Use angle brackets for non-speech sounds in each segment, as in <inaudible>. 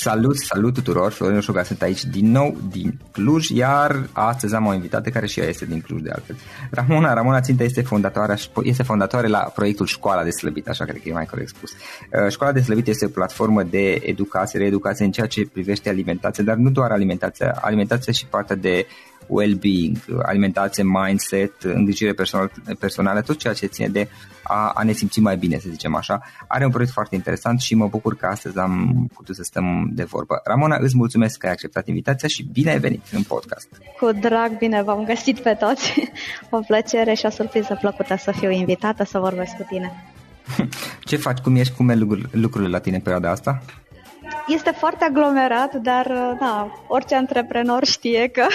Salut, salut tuturor, Florin Șuga sunt aici din nou din Cluj, iar astăzi am o invitată care și ea este din Cluj de altfel. Ramona, Ramona Țintă este fondatoare, este fondatoare la proiectul Școala de Slăbit, așa cred că e mai corect spus. Uh, Școala de Slăbit este o platformă de educație, reeducație în ceea ce privește alimentație, dar nu doar alimentația, alimentația și partea de well-being, alimentație, mindset, îngrijire personal, personală, tot ceea ce ține de a, a ne simți mai bine, să zicem așa. Are un proiect foarte interesant și mă bucur că astăzi am putut să stăm de vorbă. Ramona, îți mulțumesc că ai acceptat invitația și bine ai venit în podcast. Cu drag, bine v-am găsit pe toți. <laughs> O plăcere și o surpriză plăcută să fiu invitată să vorbesc cu tine. <laughs> Ce faci? Cum ești? Cum e lucrurile la tine în perioada asta? Este foarte aglomerat, dar da, orice antreprenor știe că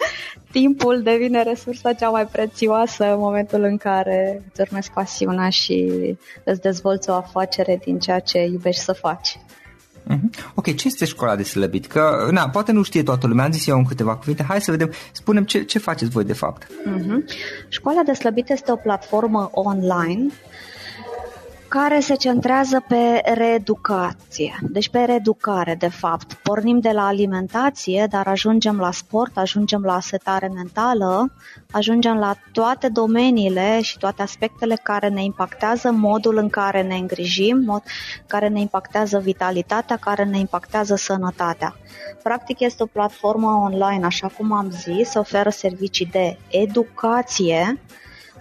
<laughs> timpul devine resursa cea mai prețioasă în momentul în care îți urmezi pasiunea și îți dezvolți o afacere din ceea ce iubești să faci. Uh-huh. Ok, ce este școala de slăbit? Că, na, poate nu știe toată lumea, am zis eu în câteva cuvinte, hai să vedem, spunem ce, ce faceți voi de fapt. Uh-huh. Școala de slăbit este o platformă online care se centrează pe reeducație, deci pe reeducare, de fapt. Pornim de la alimentație, dar ajungem la sport, ajungem la setare mentală, ajungem la toate domeniile și toate aspectele care ne impactează modul în care ne îngrijim, mod care ne impactează vitalitatea, care ne impactează sănătatea. Practic este o platformă online, așa cum am zis, oferă servicii de educație,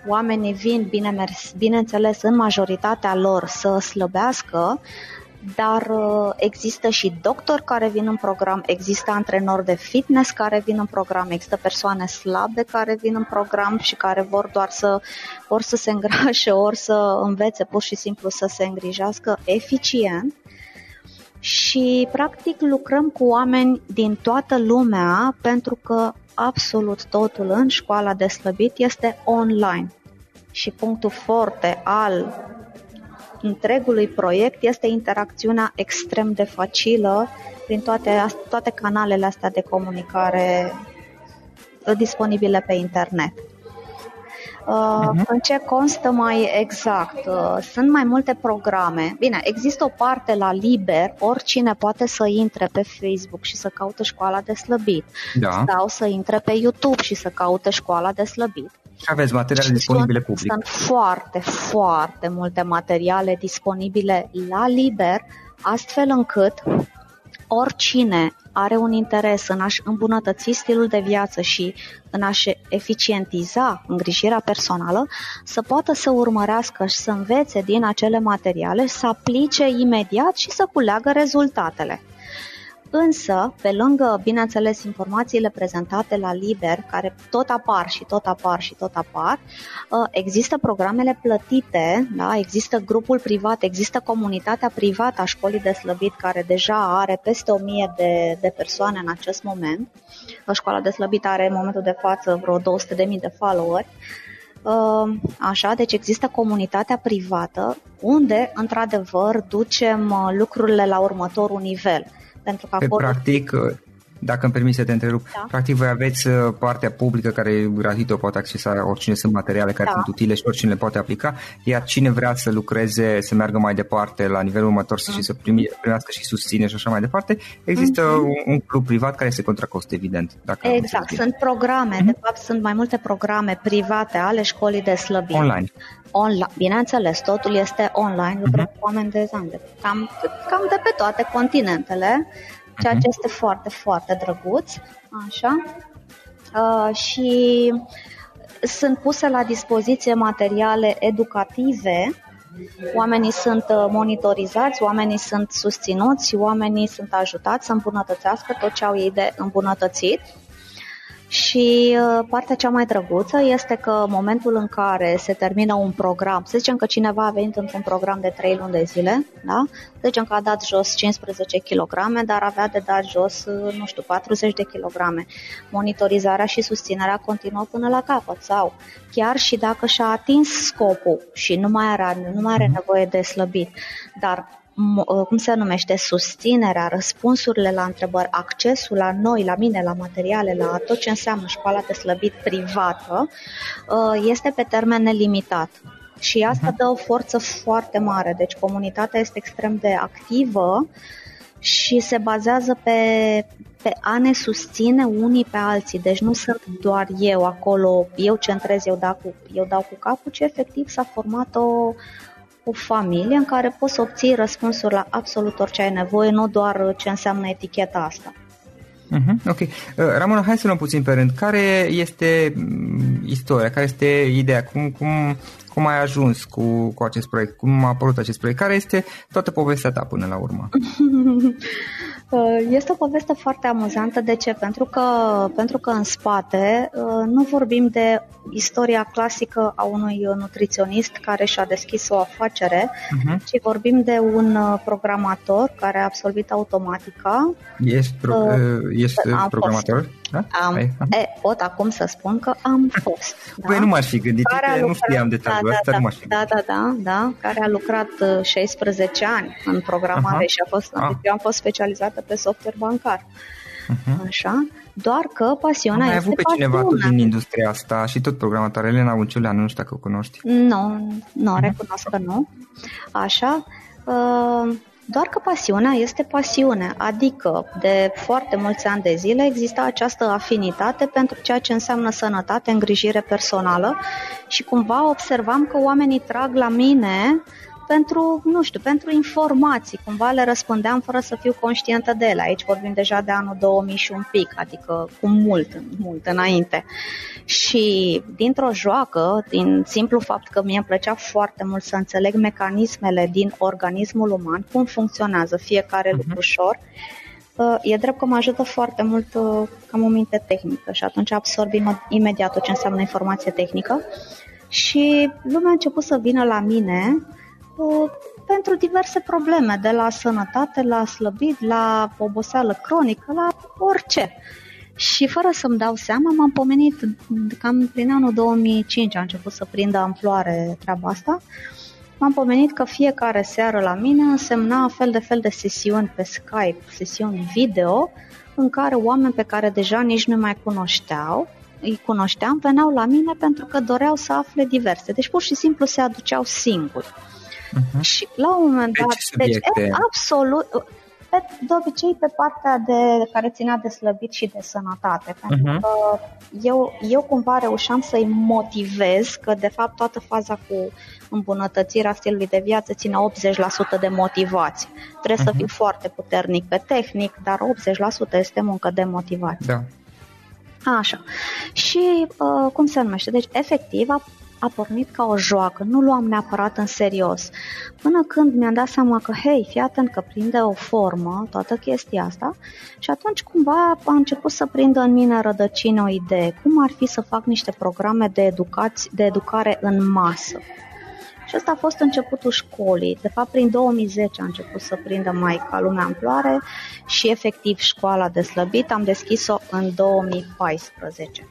oamenii vin, bine, bineînțeles, în majoritatea lor să slăbească, dar uh, există și doctori care vin în program, există antrenori de fitness care vin în program, există persoane slabe care vin în program și care vor doar să, ori să se îngrașe, ori să învețe pur și simplu să se îngrijească eficient și practic lucrăm cu oameni din toată lumea pentru că absolut totul în școala de slăbit este online. Și punctul forte al întregului proiect este interacțiunea extrem de facilă prin toate, toate canalele astea de comunicare disponibile pe internet. Uh-huh. În ce constă mai exact? Uh, sunt mai multe programe. Bine, există o parte la liber, oricine poate să intre pe Facebook și să caute școala de slăbit. Da. Sau să intre pe YouTube și să caute școala de slăbit. Aveți materiale și disponibile sunt, public. Sunt foarte, foarte multe materiale disponibile la liber, astfel încât oricine are un interes în a-și îmbunătăți stilul de viață și în a-și eficientiza îngrijirea personală, să poată să urmărească și să învețe din acele materiale, să aplice imediat și să culeagă rezultatele. Însă, pe lângă, bineînțeles, informațiile prezentate la Liber, care tot apar și tot apar și tot apar, ă, există programele plătite, da? există grupul privat, există comunitatea privată a școlii de slăbit, care deja are peste 1000 de, de persoane în acest moment. Școala de slăbit are în momentul de față vreo 200.000 de followeri. Ă, așa, deci există comunitatea privată unde, într-adevăr, ducem ă, lucrurile la următorul nivel pentru că acolo... Practic, dacă îmi permis să te întrerup, da. practic voi aveți uh, partea publică care e gratuită, o poate accesa oricine, sunt materiale care da. sunt utile și oricine le poate aplica, iar cine vrea să lucreze, să meargă mai departe la nivelul următor mm. și să primi, primească și susține și așa mai departe, există mm-hmm. un, un club privat care este contra cost, evident. Dacă exact, sunt programe, mm-hmm. de fapt sunt mai multe programe private ale școlii de slăbire. Online. Online, bineînțeles, totul este online, lucrăm mm-hmm. cu oameni de cam, cam de pe toate continentele ceea ce mhm. este foarte, foarte drăguț. Așa. Uh, și sunt puse la dispoziție materiale educative Oamenii sunt uh, monitorizați, oamenii sunt susținuți, oamenii sunt ajutați să îmbunătățească tot ce au ei de îmbunătățit și uh, partea cea mai drăguță este că momentul în care se termină un program, să zicem că cineva a venit într-un program de 3 luni de zile, da? să zicem că a dat jos 15 kg, dar avea de dat jos, uh, nu știu, 40 de kg. Monitorizarea și susținerea continuă până la capăt sau chiar și dacă și-a atins scopul și nu mai, era, nu mai are mhm. nevoie de slăbit, dar Uh, cum se numește, susținerea, răspunsurile la întrebări, accesul la noi, la mine, la materiale, la tot ce înseamnă școala de slăbit privată, uh, este pe termen nelimitat. Și asta mhm. dă o forță foarte mare. Deci comunitatea este extrem de activă și se bazează pe, pe a ne susține unii pe alții. Deci nu sunt doar eu acolo, eu centrez, eu dau cu, eu dau cu capul, ci efectiv s-a format o, o familie în care poți să obții răspunsuri la absolut orice ai nevoie, nu doar ce înseamnă eticheta asta. Uh-huh, ok. Uh, Ramona, hai să luăm puțin pe rând. Care este mm, istoria, care este ideea? Cum, cum, cum ai ajuns cu, cu acest proiect? Cum a apărut acest proiect? Care este toată povestea ta până la urmă? <laughs> Uh, este o poveste foarte amuzantă. De ce? Pentru că, pentru că în spate uh, nu vorbim de istoria clasică a unui nutriționist care și-a deschis o afacere, uh-huh. ci vorbim de un uh, programator care a absolvit automatica. Ești, pro, uh, ești programator? Fost. Da? Am, e, pot acum să spun că am fost. <laughs> Da? Păi nu m-aș fi gândit, care că lucrat, nu știam detaliul da, ăsta, da, nu m-aș fi da, da, da, da, care a lucrat 16 ani în programare uh-huh. și a fost, uh-huh. eu am fost specializată pe software bancar. Uh-huh. Așa? Doar că pasiunea Am este avut pe pasiune. cineva tot din industria asta și tot programatoare, Elena Unciuleanu, nu știu dacă o cunoști. Nu, nu, recunosc că nu. Așa. Uh, doar că pasiunea este pasiune, adică de foarte mulți ani de zile există această afinitate pentru ceea ce înseamnă sănătate, îngrijire personală și cumva observam că oamenii trag la mine pentru, nu știu, pentru informații. Cumva le răspundeam fără să fiu conștientă de ele. Aici vorbim deja de anul 2000 și un pic, adică cu mult, mult înainte. Și dintr-o joacă, din simplu fapt că mie îmi plăcea foarte mult să înțeleg mecanismele din organismul uman, cum funcționează fiecare uh-huh. lucru ușor, e drept că mă ajută foarte mult că am o minte tehnică și atunci absorb imediat tot ce înseamnă informație tehnică și lumea a început să vină la mine pentru diverse probleme, de la sănătate, la slăbit, la oboseală cronică, la orice. Și fără să-mi dau seama, m-am pomenit, cam prin anul 2005 a început să prindă amploare treaba asta, m-am pomenit că fiecare seară la mine însemna fel de fel de sesiuni pe Skype, sesiuni video, în care oameni pe care deja nici nu mai cunoșteau, îi cunoșteam, veneau la mine pentru că doreau să afle diverse. Deci pur și simplu se aduceau singuri. Uh-huh. Și la un moment dat, deci absolut, pe, de obicei pe partea de care ținea de slăbit și de sănătate, pentru uh-huh. că eu, eu cumva reușeam să-i motivez că de fapt toată faza cu îmbunătățirea stilului de viață ține 80% de motivație. Trebuie uh-huh. să fiu foarte puternic pe tehnic, dar 80% este muncă de motivație. Da. Așa. Și uh, cum se numește? Deci, efectiv, a a pornit ca o joacă, nu luam neapărat în serios. Până când mi-am dat seama că, hei, fii atent că prinde o formă toată chestia asta și atunci cumva a început să prindă în mine rădăcină o idee. Cum ar fi să fac niște programe de, educați, de educare în masă? Și ăsta a fost începutul școlii. De fapt, prin 2010 a început să prindă mai ca lumea amploare și efectiv școala de slăbit am deschis-o în 2014.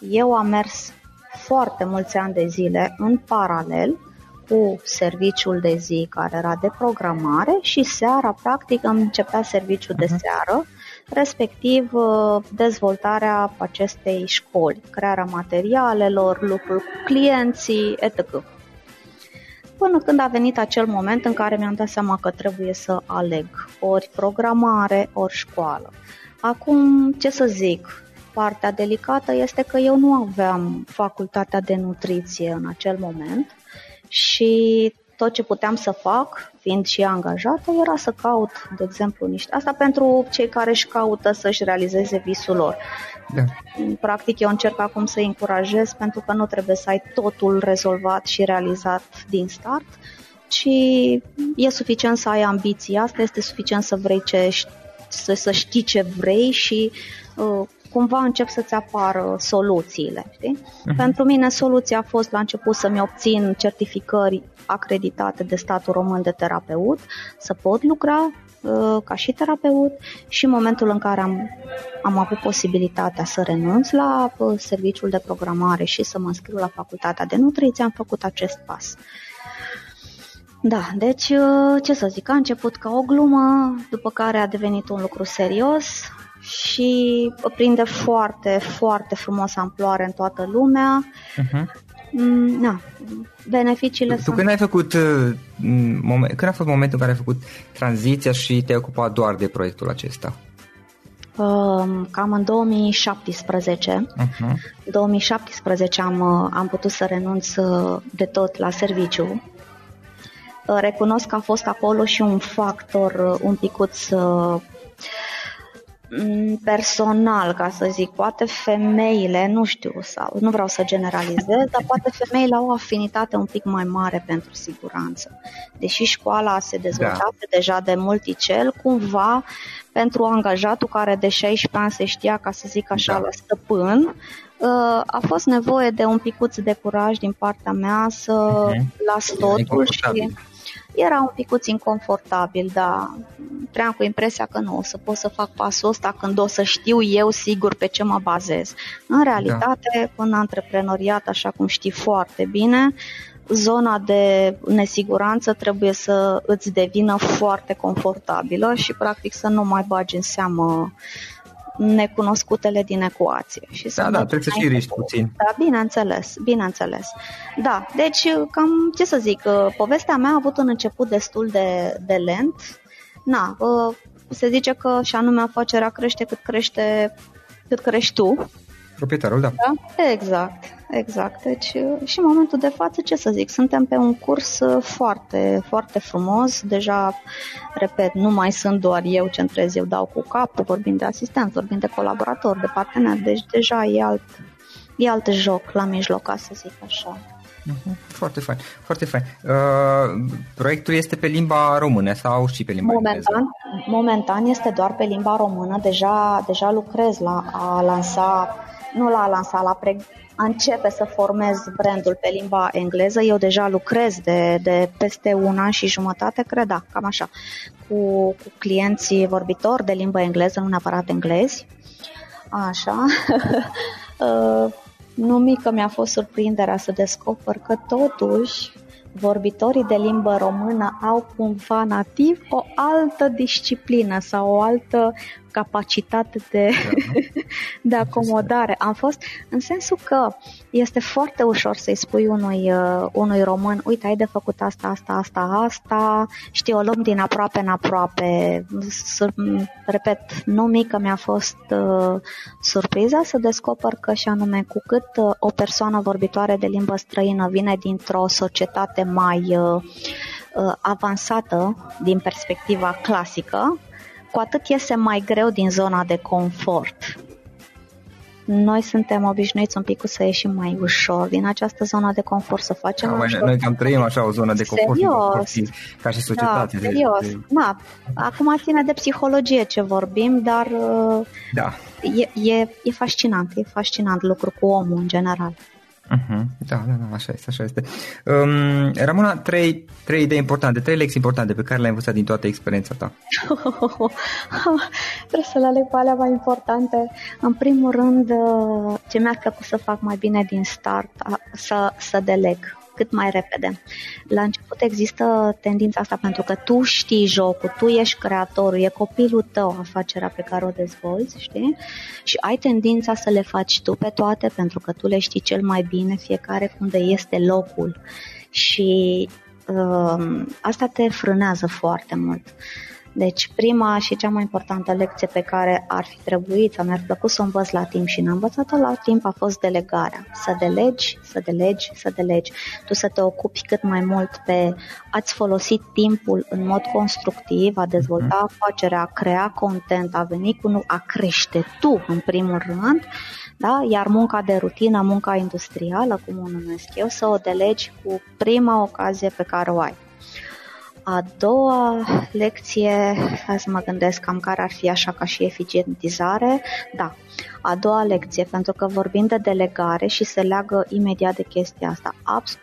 Eu am mers foarte mulți ani de zile în paralel cu serviciul de zi care era de programare și seara, practic, îmi începea serviciul uh-huh. de mhm. seară, respectiv uh, dezvoltarea acestei școli, crearea materialelor, lucrul cu clienții, etc. Până când a venit acel moment în care mi-am dat seama că trebuie să aleg ori programare, ori școală. Acum, ce să zic, partea delicată este că eu nu aveam facultatea de nutriție în acel moment și tot ce puteam să fac, fiind și angajată, era să caut, de exemplu, niște... Asta pentru cei care își caută să-și realizeze visul lor. Da. Practic, eu încerc acum să încurajez pentru că nu trebuie să ai totul rezolvat și realizat din start, ci e suficient să ai ambiții. Asta este suficient să vrei ce să, să știi ce vrei și uh, cumva încep să-ți apară soluțiile. Știi? Uh-huh. Pentru mine soluția a fost la început să-mi obțin certificări acreditate de statul român de terapeut, să pot lucra uh, ca și terapeut și în momentul în care am, am avut posibilitatea să renunț la uh, serviciul de programare și să mă înscriu la facultatea de nutriție, am făcut acest pas. Da, deci uh, ce să zic, a început ca o glumă, după care a devenit un lucru serios, și prinde foarte, foarte frumos amploare în toată lumea. Uh-huh. Na, beneficiile tu, sunt... Tu când ai făcut, uh, moment, când a fost momentul în care ai făcut tranziția și te-ai ocupat doar de proiectul acesta? Um, cam în 2017. Uh-huh. 2017 am, uh, am putut să renunț uh, de tot la serviciu. Recunosc că a fost acolo și un factor un picuț Mm, personal, ca să zic, poate femeile, nu știu, sau nu vreau să generalizez, dar poate femeile au o afinitate un pic mai mare pentru siguranță. Deși școala se dezvoltase da. deja de multicel, cumva pentru angajatul care de 16 ani se știa, ca să zic așa, da. la stăpân, uh, a fost nevoie de un picuț de curaj din partea mea să uh-huh. las totul și era un pic inconfortabil, dar tream cu impresia că nu o să pot să fac pasul ăsta când o să știu eu sigur pe ce mă bazez. În realitate, da. în antreprenoriat, așa cum știi foarte bine, zona de nesiguranță trebuie să îți devină foarte confortabilă și practic să nu mai bagi în seamă necunoscutele din ecuație. Și da, da, trebuie să și riști puțin. Da, bineînțeles, bineînțeles. Da, deci cam, ce să zic, povestea mea a avut un început destul de, de lent. Na, se zice că și anume afacerea crește cât crește cât crești tu. Proprietarul, da. da. Exact, exact. Deci și în momentul de față, ce să zic, suntem pe un curs foarte, foarte frumos. Deja, repet, nu mai sunt doar eu ce întrez, eu dau cu capul, vorbim de asistent, vorbim de colaborator, de partener, deci deja e alt, e alt joc la mijloc, ca să zic așa. Mhm. Foarte fain, foarte fain. Uh, proiectul este pe limba română sau și pe limba momentan, engleză? Momentan este doar pe limba română. Deja, deja lucrez la a lansa, nu la a lansa, la pre, a începe să formez brandul pe limba engleză. Eu deja lucrez de, de peste un an și jumătate, cred, da, cam așa, cu, cu clienții vorbitori de limba engleză, nu neapărat englezi. Așa. <laughs> Uh, nu mică mi-a fost surprinderea să descoper că totuși vorbitorii de limbă română au cumva nativ o altă disciplină sau o altă capacitate de, <laughs> de acomodare. Am fost în sensul că este foarte ușor să-i spui unui, uh, unui român, uite, ai de făcut asta, asta, asta, asta, știi, o luăm din aproape în aproape. Repet, nu mică mi-a fost uh, surpriza să descoper că și anume cu cât uh, o persoană vorbitoare de limbă străină vine dintr-o societate mai uh, uh avansată din perspectiva clasică, cu atât iese mai greu din zona de confort. Noi suntem obișnuiți un pic să ieșim mai ușor din această zonă de confort, să facem... Da, ușor. Noi cam trăim așa o zonă de confort, serios. ca și societate. Da, serios. De... Da. Acum ține de psihologie ce vorbim, dar da. e, e, e fascinant, e fascinant lucru cu omul în general. Uh-huh. Da, da, da, așa este, așa este. Um, Ramona, trei, trei idei importante, trei lecții importante pe care le-ai învățat din toată experiența ta. <laughs> Trebuie să le aleg pe alea mai importante. În primul rând, uh, ce mi-ar plăcut să fac mai bine din start, să, să deleg cât mai repede. La început există tendința asta pentru că tu știi jocul, tu ești creatorul, e copilul tău afacerea pe care o dezvolți, știi? Și ai tendința să le faci tu pe toate pentru că tu le știi cel mai bine, fiecare unde este locul. Și uh, asta te frânează foarte mult. Uh, deci prima și cea mai importantă lecție pe care ar fi trebuit sau mi-ar plăcut să o învăț la timp și n-am învățat-o la timp a fost delegarea. Să delegi, să delegi, să delegi. Tu să te ocupi cât mai mult pe a-ți folosi timpul în mod constructiv, a dezvolta mhm. afacerea, a crea content, a veni cu nu, a crește tu în primul rând, da? iar munca de rutină, munca industrială, cum o numesc eu, să o delegi cu prima ocazie pe care o ai. A doua lecție, hai să mă gândesc cam care ar fi așa ca și eficientizare, da, a doua lecție, pentru că vorbim de delegare și se leagă imediat de chestia asta.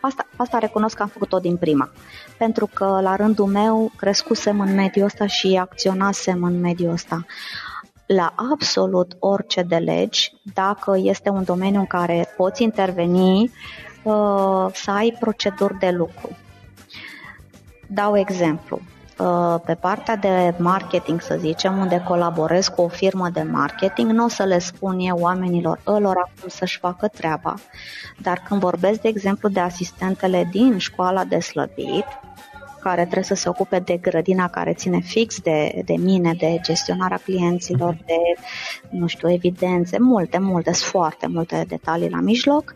Asta, asta recunosc că am făcut-o din prima, pentru că la rândul meu crescusem în mediul ăsta și acționasem în mediul ăsta la absolut orice de legi, dacă este un domeniu în care poți interveni, uh, să ai proceduri de lucru. Dau exemplu. Uh, pe partea de marketing, să zicem, unde colaborez cu o firmă de marketing, nu o să le spun eu oamenilor ălora cum să-și facă treaba. Dar când vorbesc, de exemplu, de asistentele din școala de slăbit, care trebuie să se ocupe de grădina care ține fix de, de mine, de gestionarea clienților, de, nu știu, evidențe, multe, multe, foarte multe detalii la mijloc.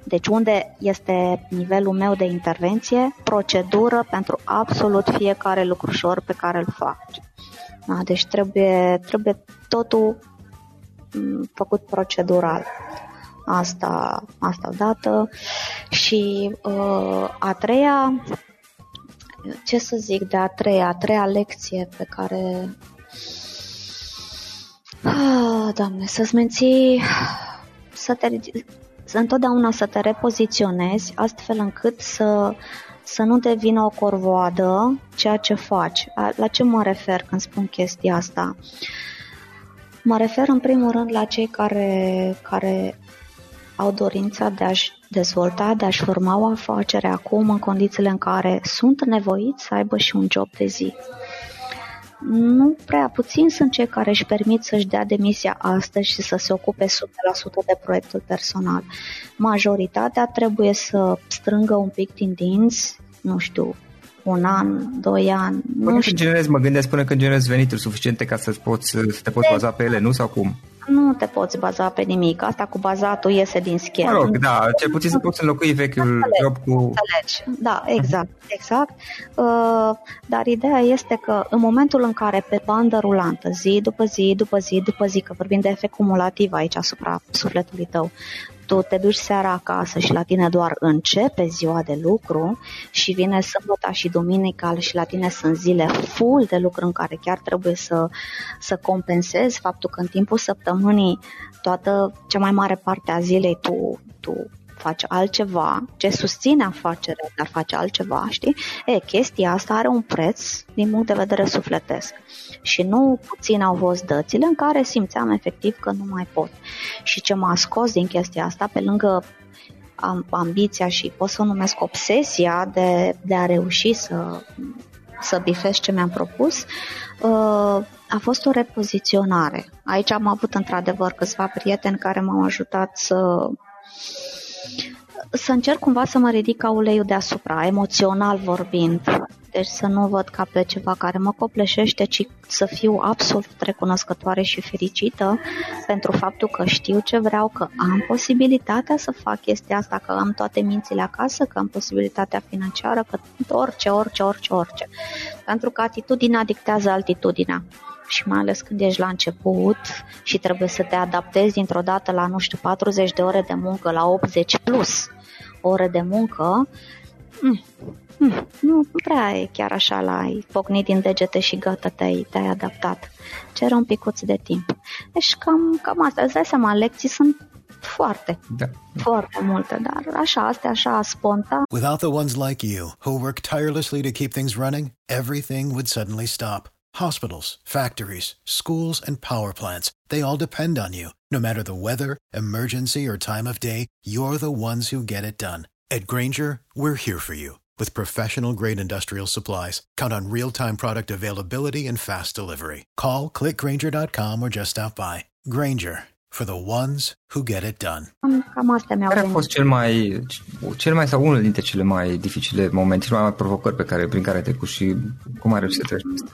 Uh, deci unde este nivelul meu de intervenție, procedură pentru absolut fiecare lucrușor pe care îl faci. Da? Deci trebuie, trebuie totul mm, făcut procedural. Asta, asta odată. Și uh, a treia, ce să zic de a treia, a treia lecție pe care Ah, doamne, să-ți menții, să te, întotdeauna să te repoziționezi astfel încât să, să nu devină o corvoadă ceea ce faci. La ce mă refer când spun chestia asta? Mă refer în primul rând la cei care, care au dorința de a-și dezvolta, de a-și forma o afacere acum în condițiile în care sunt nevoiți să aibă și un job de zi. Nu prea puțin sunt cei care își permit să-și dea demisia astăzi și să se ocupe 100% de proiectul personal. Majoritatea trebuie să strângă un pic din dinți, nu știu, un an, doi ani. Până nu când generezi, mă gândesc până când generezi venituri suficiente ca să, poți, să te poți baza pe ele, nu? Sau cum? Nu te poți baza pe nimic. Asta cu bazatul iese din schemă. Mă rog, da, cel puțin să poți înlocui vechiul Înțeleg. job cu... Înțelegi. Da, exact, exact. Uh, dar ideea este că în momentul în care pe bandă rulantă, zi după zi, după zi, după zi, că vorbim de efect cumulativ aici asupra sufletului tău, tu te duci seara acasă și la tine doar începe ziua de lucru și vine sâmbătă și duminica și la tine sunt zile full de lucru în care chiar trebuie să, să compensezi faptul că în timpul săptămânii toată cea mai mare parte a zilei tu, tu faci altceva, ce susține afacerea, dar face altceva, știi? E, chestia asta are un preț din punct de vedere sufletesc. Și nu puțin au fost dățile în care simțeam efectiv că nu mai pot. Și ce m-a scos din chestia asta, pe lângă ambiția și pot să o numesc obsesia de, de a reuși să, să bifez ce mi-am propus, uh, a fost o repoziționare. Aici am avut într-adevăr câțiva prieteni care m-au ajutat să să încerc cumva să mă ridic ca uleiul deasupra, emoțional vorbind. Deci să nu văd ca pe ceva care mă copleșește, ci să fiu absolut recunoscătoare și fericită pentru faptul că știu ce vreau, că am posibilitatea să fac chestia asta, că am toate mințile acasă, că am posibilitatea financiară, că orice, orice, orice, orice. Pentru că atitudinea dictează altitudinea și mai ales când ești la început și trebuie să te adaptezi dintr-o dată la, nu știu, 40 de ore de muncă, la 80 plus ore de muncă, mm, mm, nu prea e chiar așa la ai pocnit din degete și gata, te-ai, te-ai adaptat. Cere un picuț de timp. Deci cam, cam asta, îți dai seama, lecții sunt foarte, da. foarte multe, dar așa, astea așa spontan. Without the ones like you, who work tirelessly to keep things running, everything would suddenly stop. Hospitals, factories, schools, and power plants, they all depend on you. No matter the weather, emergency, or time of day, you're the ones who get it done. At Granger, we're here for you with professional grade industrial supplies. Count on real time product availability and fast delivery. Call clickgranger.com or just stop by. Granger for the ones who get it done. Cam asta mi-au Care a fost cel mai, cel mai sau unul dintre cele mai dificile momente, cele mai mari provocări pe care, prin care te-ai trecut și cum ai reușit să treci peste?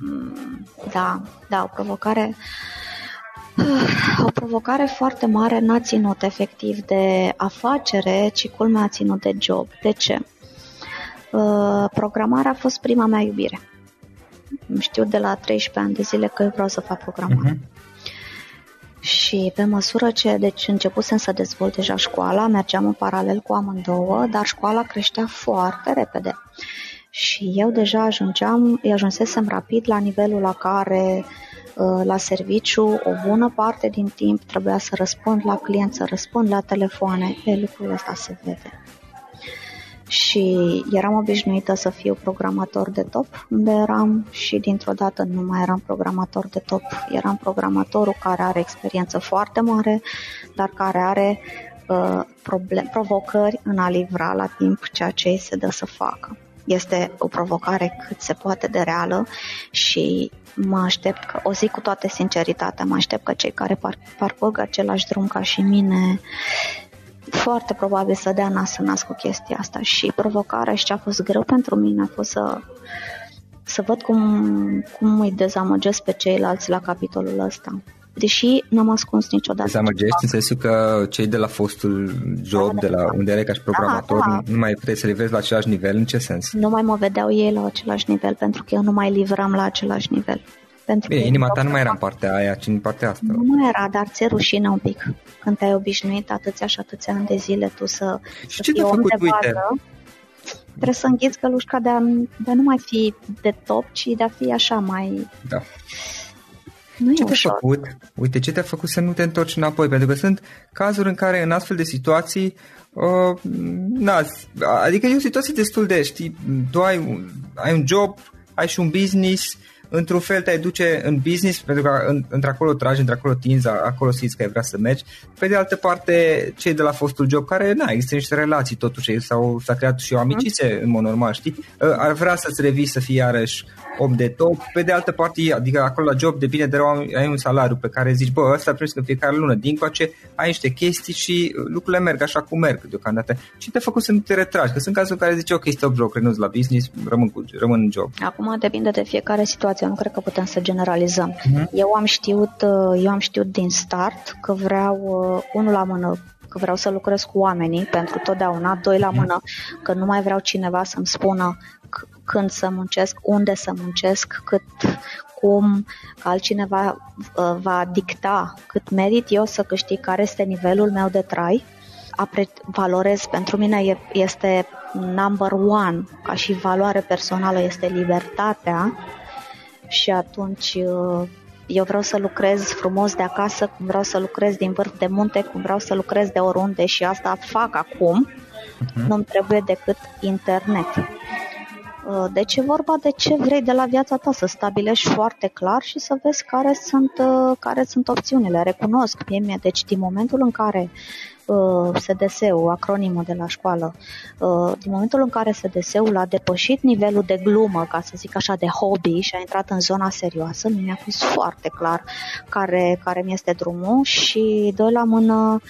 Da, da, o provocare <sighs> o provocare foarte mare n-a ținut efectiv de afacere, ci culmea a ținut de job. De ce? Uh, programarea a fost prima mea iubire. Știu de la 13 ani de zile că eu vreau să fac programare. Uh-huh. Și pe măsură ce deci începusem să dezvolt deja școala, mergeam în paralel cu amândouă, dar școala creștea foarte repede. Și eu deja ajungeam, ajunsesem rapid la nivelul la care uh, la serviciu o bună parte din timp trebuia să răspund la client, să răspund la telefoane. E, lucrul ăsta se vede și eram obișnuită să fiu programator de top, unde eram și dintr-o dată nu mai eram programator de top, eram programatorul care are experiență foarte mare, dar care are uh, problem, provocări în a livra la timp ceea ce îi se dă să facă. Este o provocare cât se poate de reală și mă aștept, că, o zic cu toată sinceritatea, mă aștept că cei care par, parcurg același drum ca și mine foarte probabil să dea nas în nas cu chestia asta și provocarea și ce a fost greu pentru mine a fost să, să văd cum, cum îi dezamăgesc pe ceilalți la capitolul ăsta. Deși n-am ascuns niciodată. Dezamăgești în sensul că cei de la fostul job, da, de la unde erai ca și programator, da, da. nu mai puteai să livrezi la același nivel? În ce sens? Nu mai mă vedeau ei la același nivel pentru că eu nu mai livram la același nivel. Pentru Bine, inima ta nu mai era în partea aia, ci în partea asta. Nu mai era, dar ți-e rușine un pic. Când te-ai obișnuit atâția și atâția ani de zile tu să, și să ce fii om făcut? de bază, Uite. trebuie să înghiți călușca de a, de a nu mai fi de top, ci de a fi așa mai... Da. Nu ce te-a făcut? Uite, ce te-a făcut să nu te întorci înapoi? Pentru că sunt cazuri în care în astfel de situații uh, na, adică e o situație destul de, știi, tu ai, ai un job, ai și un business, într-un fel te duce în business, pentru că într-acolo tragi, într-acolo tinzi, acolo simți că ai vrea să mergi. Pe de altă parte, cei de la fostul job, care, na, există niște relații totuși, sau s-a creat și o amiciție, mm. în mod normal, știi? Ar vrea să-ți revii să fii iarăși om de top. Pe de altă parte, adică acolo la job depinde de ai un salariu pe care zici, bă, ăsta trebuie să fiecare lună. Din coace ai niște chestii și lucrurile merg așa cum merg deocamdată. Și te făcut să nu te retragi, că sunt cazuri în care zici, ok, stop job, renunț la business, rămân, cu, rămân în job. Acum depinde de fiecare situație, nu cred că putem să generalizăm. Uh-huh. Eu am știut, uh, eu am știut din start că vreau uh, unul la mână că vreau să lucrez cu oamenii pentru totdeauna, doi la mhm. mână, că nu mai vreau cineva să-mi spună când să muncesc, unde să muncesc, cât, cum, că altcineva uh, va dicta cât merit eu să câștig, care este nivelul meu de trai. Apre- valorez, pentru mine este number one, ca și valoare personală, este libertatea și atunci uh, eu vreau să lucrez frumos de acasă, cum vreau să lucrez din vârf de munte, cum vreau să lucrez de oriunde și asta fac acum. Uh-huh. Nu-mi trebuie decât internet. Uh, deci e vorba de ce vrei de la viața ta, să stabilești foarte clar și să vezi care sunt, uh, care sunt opțiunile. Recunosc, mie, deci din momentul în care uh, SDS-ul, acronimul de la școală, din momentul în care SDS-ul a depășit nivelul de glumă, ca să zic așa, de hobby și a intrat în zona serioasă, mi-a fost foarte clar care, care mi este drumul și doi la mână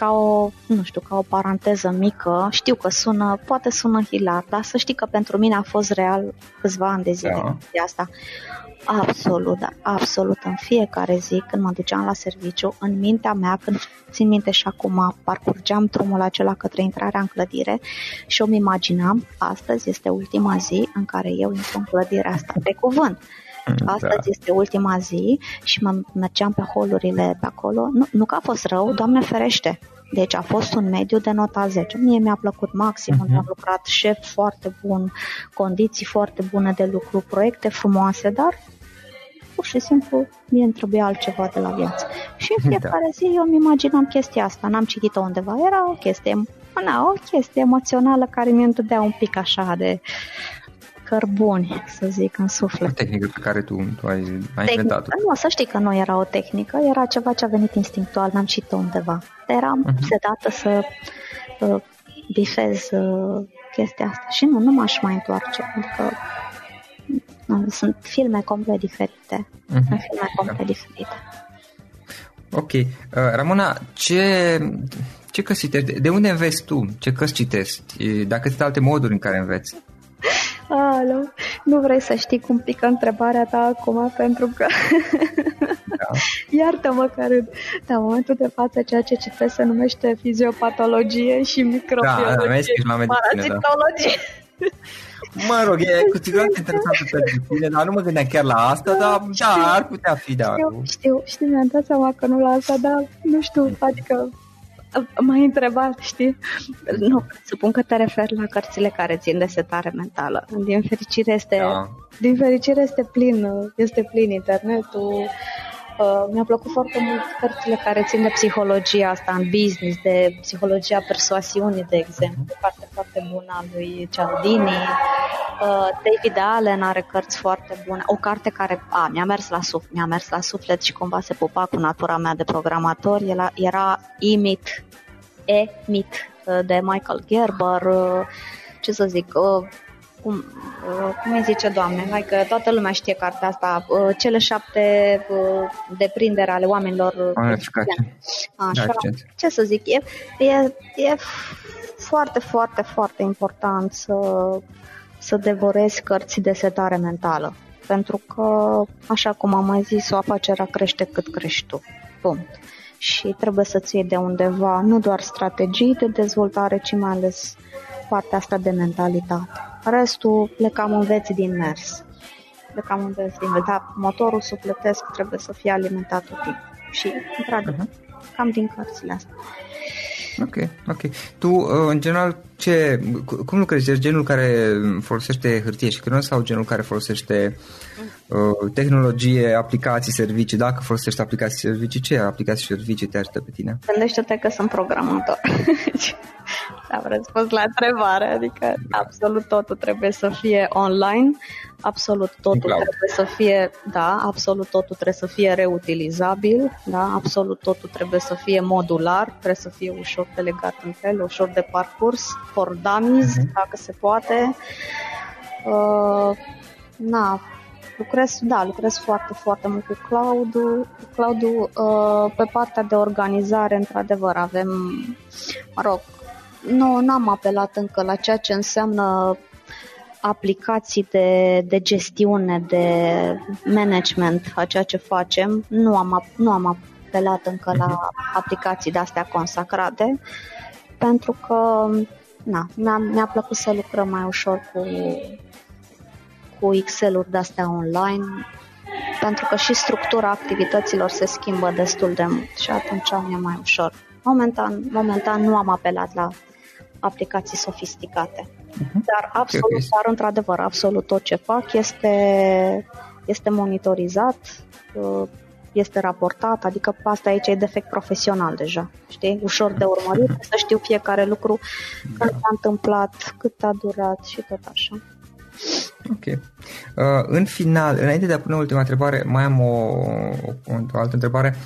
ca o, nu știu, ca o paranteză mică. Știu că sună, poate sună hilar, dar să știi că pentru mine a fost real câțiva ani de zile da. de asta. Absolut, da, absolut. În fiecare zi, când mă duceam la serviciu, în mintea mea, când țin minte și acum, parcurgeam drumul acela către intrarea în clădire și îmi imaginam, astăzi este ultima zi în care eu intru în clădirea asta, pe cuvânt. Mm, Astăzi da. este ultima zi și mă mergeam pe holurile pe acolo. Nu, nu că a fost rău, Doamne ferește. Deci a fost un mediu de nota 10. Mie mi-a plăcut maxim, uh-huh. am lucrat șef foarte bun, condiții foarte bune de lucru, proiecte frumoase, dar pur și simplu mie îmi trebuia altceva de la viață. Și în da. fiecare da. zi eu îmi imaginam chestia asta, n-am citit-o undeva, era o chestie, na, o chestie emoțională care mi-mi dădea un pic așa de cărbuni, să zic, în suflet. O tehnică pe care tu, tu ai, ai inventat-o. Nu, să știi că nu era o tehnică, era ceva ce a venit instinctual, n-am citit undeva. Eram uh-huh. sedată să uh, bifez uh, chestia asta și nu, nu m-aș mai întoarce, adică nu, sunt filme complet diferite. Uh-huh. Sunt filme complet da. diferite. Ok. Uh, Ramona, ce, ce cărți citești? De unde înveți tu? Ce cărți citești? Dacă sunt alte moduri în care înveți? Alo, nu vrei să știi cum pică întrebarea ta acum, pentru că da. <laughs> iartă-mă că râd. Da, în momentul de față ceea ce citesc se numește fiziopatologie și microbiologie, da, da, parasitologie. Da. Mă rog, e cu siguranță interesant pentru tine, dar nu mă gândeam chiar la asta, dar <laughs> da, ar putea fi, da. Știu, știu, știu, mi-am dat seama că nu la asta, dar nu știu, adică M-ai întrebat, știi? Nu, supun că te referi la cărțile care țin de setare mentală. Din fericire este, da. din fericire este plin, este plin internetul. Uh, mi-a plăcut foarte mult cărțile care țin de psihologia asta în business, de psihologia persoasiunii, de exemplu. Uh-huh. Foarte, foarte bună a lui Cialdini. Uh, David Allen are cărți foarte bune. O carte care a, mi-a mers la suflet, mi-a mers la suflet și cumva se pupa cu natura mea de programator. Era, era Emit, E-Mit uh, de Michael Gerber. Uh, ce să zic, cum, cum îi zice doamne, hai că toată lumea știe cartea asta, cele șapte deprindere ale oamenilor. Așa, da, ce să zic, e, e, e foarte, foarte, foarte important să să devorezi cărți de setare mentală. Pentru că, așa cum am mai zis, o afacerea crește cât crești tu. Punct. Și trebuie să-ți iei de undeva nu doar strategii de dezvoltare, ci mai ales partea asta de mentalitate. Restul le cam înveți din mers. Le cam înveți din mers. Dar motorul sufletesc trebuie să fie alimentat tot timpul. Și, într-adevăr, uh-huh. cam din cărțile astea. Ok, ok. Tu, uh, în general, ce, cum lucrezi? Ești genul care folosește hârtie și creion sau genul care folosește uh, tehnologie, aplicații, servicii? Dacă folosești aplicații, servicii, ce aplicații și servicii te ajută pe tine? Gândește-te că sunt programator. <laughs> Am răspuns la întrebare, adică absolut totul trebuie să fie online. Absolut totul trebuie să fie, da, absolut totul trebuie să fie reutilizabil, da, absolut totul trebuie să fie modular, trebuie să fie ușor de legat între ele, ușor de parcurs, for dummies, uh-huh. dacă se poate. Uh, na, lucrez, da, lucrez foarte, foarte mult cu cloud-ul. Cu cloud-ul uh, pe partea de organizare, într-adevăr, avem, mă rog, nu am apelat încă la ceea ce înseamnă aplicații de, de gestiune, de management a ceea ce facem. Nu am, nu am apelat încă la mhm. aplicații de-astea consacrate, pentru că na, mi-a, mi-a plăcut să lucrăm mai ușor cu, cu Excel-uri de-astea online, pentru că și structura activităților se schimbă destul de mult și atunci mi-e mai ușor. Momentan, momentan nu am apelat la aplicații sofisticate. Uh-huh. Dar absolut, okay. dar într-adevăr, absolut tot ce fac este, este monitorizat, uh, este raportat, adică asta aici e defect profesional deja, știi? Ușor de urmărit, să știu fiecare lucru, da. când s-a întâmplat, cât a durat și tot așa. Ok. Uh, în final, înainte de a pune ultima întrebare, mai am o, o, o altă întrebare.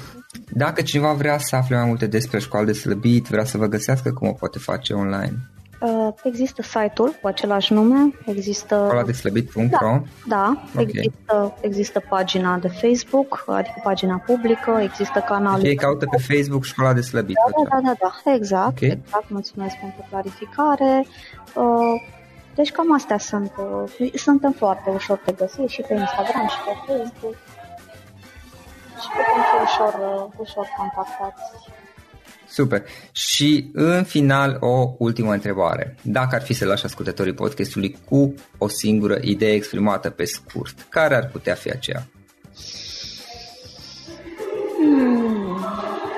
Dacă cineva vrea să afle mai multe despre școală de slăbit, vrea să vă găsească, cum o poate face online? Uh, există site-ul cu același nume, există... Școala de slăbit.ro Da, da okay. există, există pagina de Facebook, adică pagina publică, există canalul... Deci ei caută pe Facebook Școala de slăbit. Da, da, da, da, exact, okay. exact, mulțumesc pentru clarificare. Uh, deci cam astea sunt. Uh, suntem foarte ușor de găsit și pe Instagram și pe Facebook și putem fi ușor, ușor contactați. Super. Și în final o ultimă întrebare. Dacă ar fi să lași ascultătorii podcastului cu o singură idee exprimată pe scurt, care ar putea fi aceea? Hmm,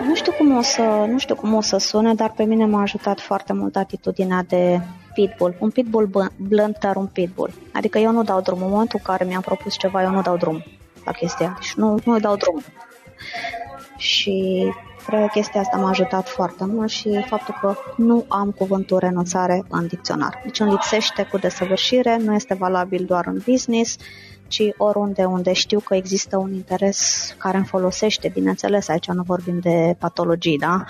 nu știu cum o să, nu știu cum o să sune, dar pe mine m-a ajutat foarte mult atitudinea de pitbull. Un pitbull blând, dar un pitbull. Adică eu nu dau drum. În momentul în care mi-am propus ceva, eu nu dau drum la chestia. Deci nu, nu dau drum. Și cred că chestia asta m-a ajutat foarte mult și faptul că nu am cuvântul renunțare în dicționar. Deci îmi lipsește cu desăvârșire, nu este valabil doar în business, ci oriunde unde știu că există un interes care îmi folosește, bineînțeles, aici nu vorbim de patologii, da?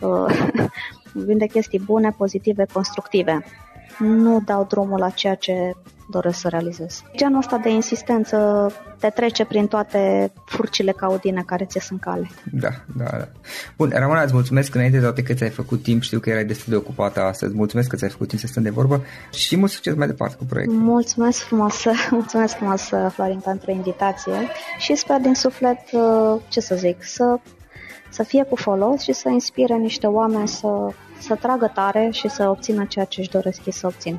<laughs> vorbim de chestii bune, pozitive, constructive. Nu dau drumul la ceea ce doresc să realizez. Genul ăsta de insistență te trece prin toate furcile caudine care ți sunt cale. Da, da, da. Bun, Ramona, îți mulțumesc înainte de toate că ți-ai făcut timp, știu că erai destul de ocupată astăzi, mulțumesc că ți-ai făcut timp să stăm de vorbă și mult succes mai departe cu proiectul. Mulțumesc frumos, <laughs> mulțumesc frumos, Florin, pentru invitație și sper din suflet, uh, ce să zic, să să fie cu folos și să inspire niște oameni să, să tragă tare și să obțină ceea ce își doresc ei să obțin.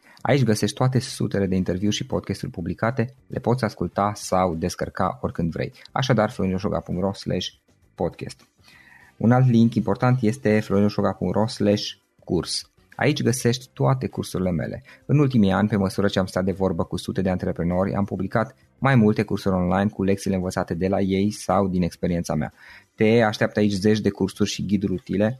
Aici găsești toate sutele de interviuri și podcasturi publicate, le poți asculta sau descărca oricând vrei. Așadar, florinoșoga.ro podcast. Un alt link important este florinoșoga.ro curs. Aici găsești toate cursurile mele. În ultimii ani, pe măsură ce am stat de vorbă cu sute de antreprenori, am publicat mai multe cursuri online cu lecțiile învățate de la ei sau din experiența mea. Te așteaptă aici zeci de cursuri și ghiduri utile